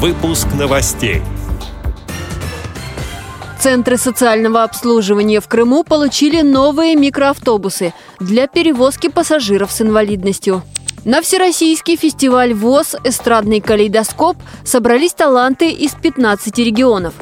Выпуск новостей. Центры социального обслуживания в Крыму получили новые микроавтобусы для перевозки пассажиров с инвалидностью. На Всероссийский фестиваль ВОЗ «Эстрадный калейдоскоп» собрались таланты из 15 регионов.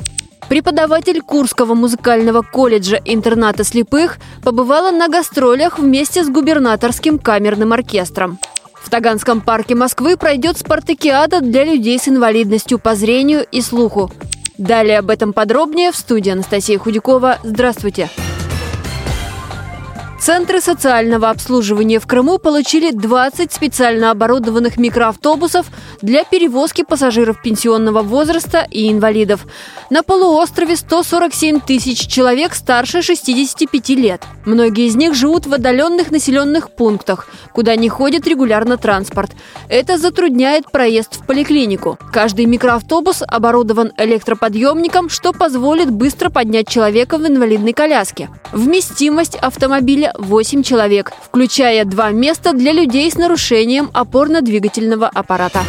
Преподаватель Курского музыкального колледжа интерната слепых побывала на гастролях вместе с губернаторским камерным оркестром. В Таганском парке Москвы пройдет спартакиада для людей с инвалидностью по зрению и слуху. Далее об этом подробнее в студии Анастасия Худякова. Здравствуйте! Центры социального обслуживания в Крыму получили 20 специально оборудованных микроавтобусов для перевозки пассажиров пенсионного возраста и инвалидов. На полуострове 147 тысяч человек старше 65 лет. Многие из них живут в отдаленных населенных пунктах, куда не ходит регулярно транспорт. Это затрудняет проезд в поликлинику. Каждый микроавтобус оборудован электроподъемником, что позволит быстро поднять человека в инвалидной коляске. Вместимость автомобиля 8 человек, включая два места для людей с нарушением опорно-двигательного аппарата.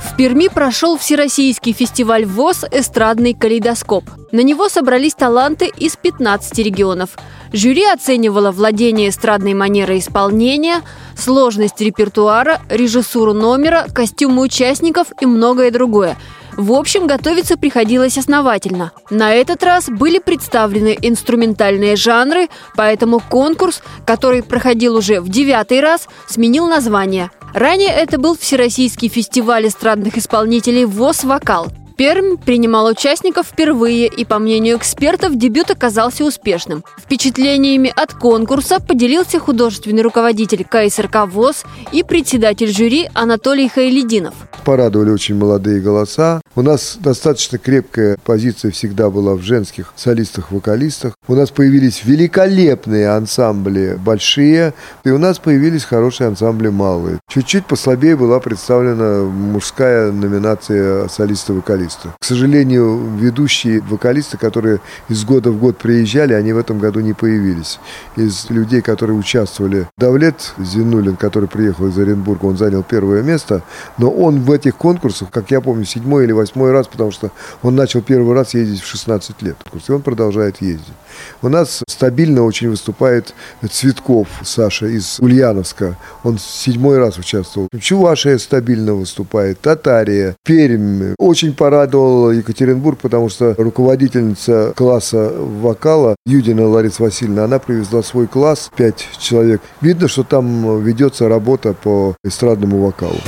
В Перми прошел Всероссийский фестиваль ВОЗ «Эстрадный калейдоскоп». На него собрались таланты из 15 регионов. Жюри оценивало владение эстрадной манерой исполнения, сложность репертуара, режиссуру номера, костюмы участников и многое другое – в общем, готовиться приходилось основательно. На этот раз были представлены инструментальные жанры, поэтому конкурс, который проходил уже в девятый раз, сменил название. Ранее это был Всероссийский фестиваль эстрадных исполнителей ВОЗ «Вокал». Пермь принимал участников впервые, и, по мнению экспертов, дебют оказался успешным. Впечатлениями от конкурса поделился художественный руководитель КСРК ВОЗ и председатель жюри Анатолий Хайлединов. Порадовали очень молодые голоса. У нас достаточно крепкая позиция всегда была в женских солистах-вокалистах. У нас появились великолепные ансамбли большие, и у нас появились хорошие ансамбли малые. Чуть-чуть послабее была представлена мужская номинация солиста-вокалиста вокалиста. К сожалению, ведущие вокалисты, которые из года в год приезжали, они в этом году не появились. Из людей, которые участвовали, Давлет Зинулин, который приехал из Оренбурга, он занял первое место, но он в этих конкурсах, как я помню, седьмой или восьмой раз, потому что он начал первый раз ездить в 16 лет, и он продолжает ездить. У нас стабильно очень выступает Цветков Саша из Ульяновска. Он седьмой раз участвовал. Чувашия стабильно выступает, Татария, Пермь. Очень порадовал Екатеринбург, потому что руководительница класса вокала Юдина Лариса Васильевна, она привезла свой класс, пять человек. Видно, что там ведется работа по эстрадному вокалу.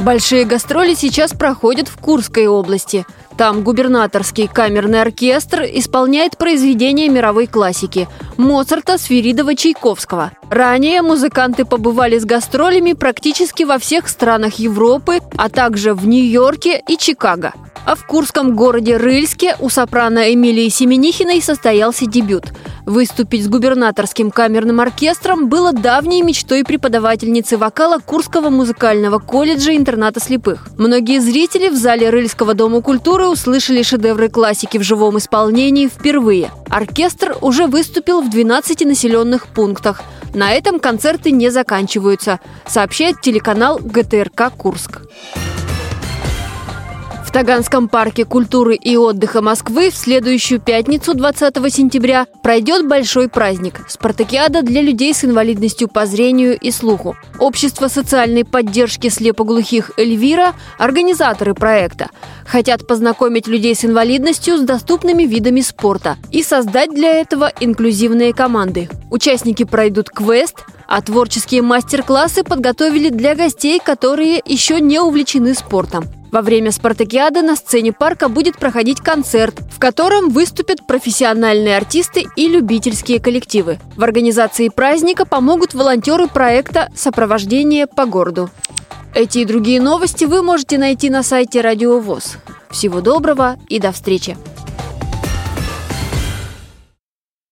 Большие гастроли сейчас проходят в Курской области. Там губернаторский камерный оркестр исполняет произведения мировой классики – Моцарта, Сверидова, Чайковского. Ранее музыканты побывали с гастролями практически во всех странах Европы, а также в Нью-Йорке и Чикаго. А в курском городе Рыльске у сопрано Эмилии Семенихиной состоялся дебют. Выступить с губернаторским камерным оркестром было давней мечтой преподавательницы вокала Курского музыкального колледжа интерната слепых. Многие зрители в зале Рыльского дома культуры услышали шедевры классики в живом исполнении впервые. Оркестр уже выступил в 12 населенных пунктах. На этом концерты не заканчиваются, сообщает телеканал ГТРК «Курск». Таганском парке культуры и отдыха Москвы в следующую пятницу, 20 сентября, пройдет большой праздник – спартакиада для людей с инвалидностью по зрению и слуху. Общество социальной поддержки слепоглухих «Эльвира» – организаторы проекта. Хотят познакомить людей с инвалидностью с доступными видами спорта и создать для этого инклюзивные команды. Участники пройдут квест, а творческие мастер-классы подготовили для гостей, которые еще не увлечены спортом. Во время спартакиады на сцене парка будет проходить концерт, в котором выступят профессиональные артисты и любительские коллективы. В организации праздника помогут волонтеры проекта «Сопровождение по городу». Эти и другие новости вы можете найти на сайте Радио ВОЗ. Всего доброго и до встречи!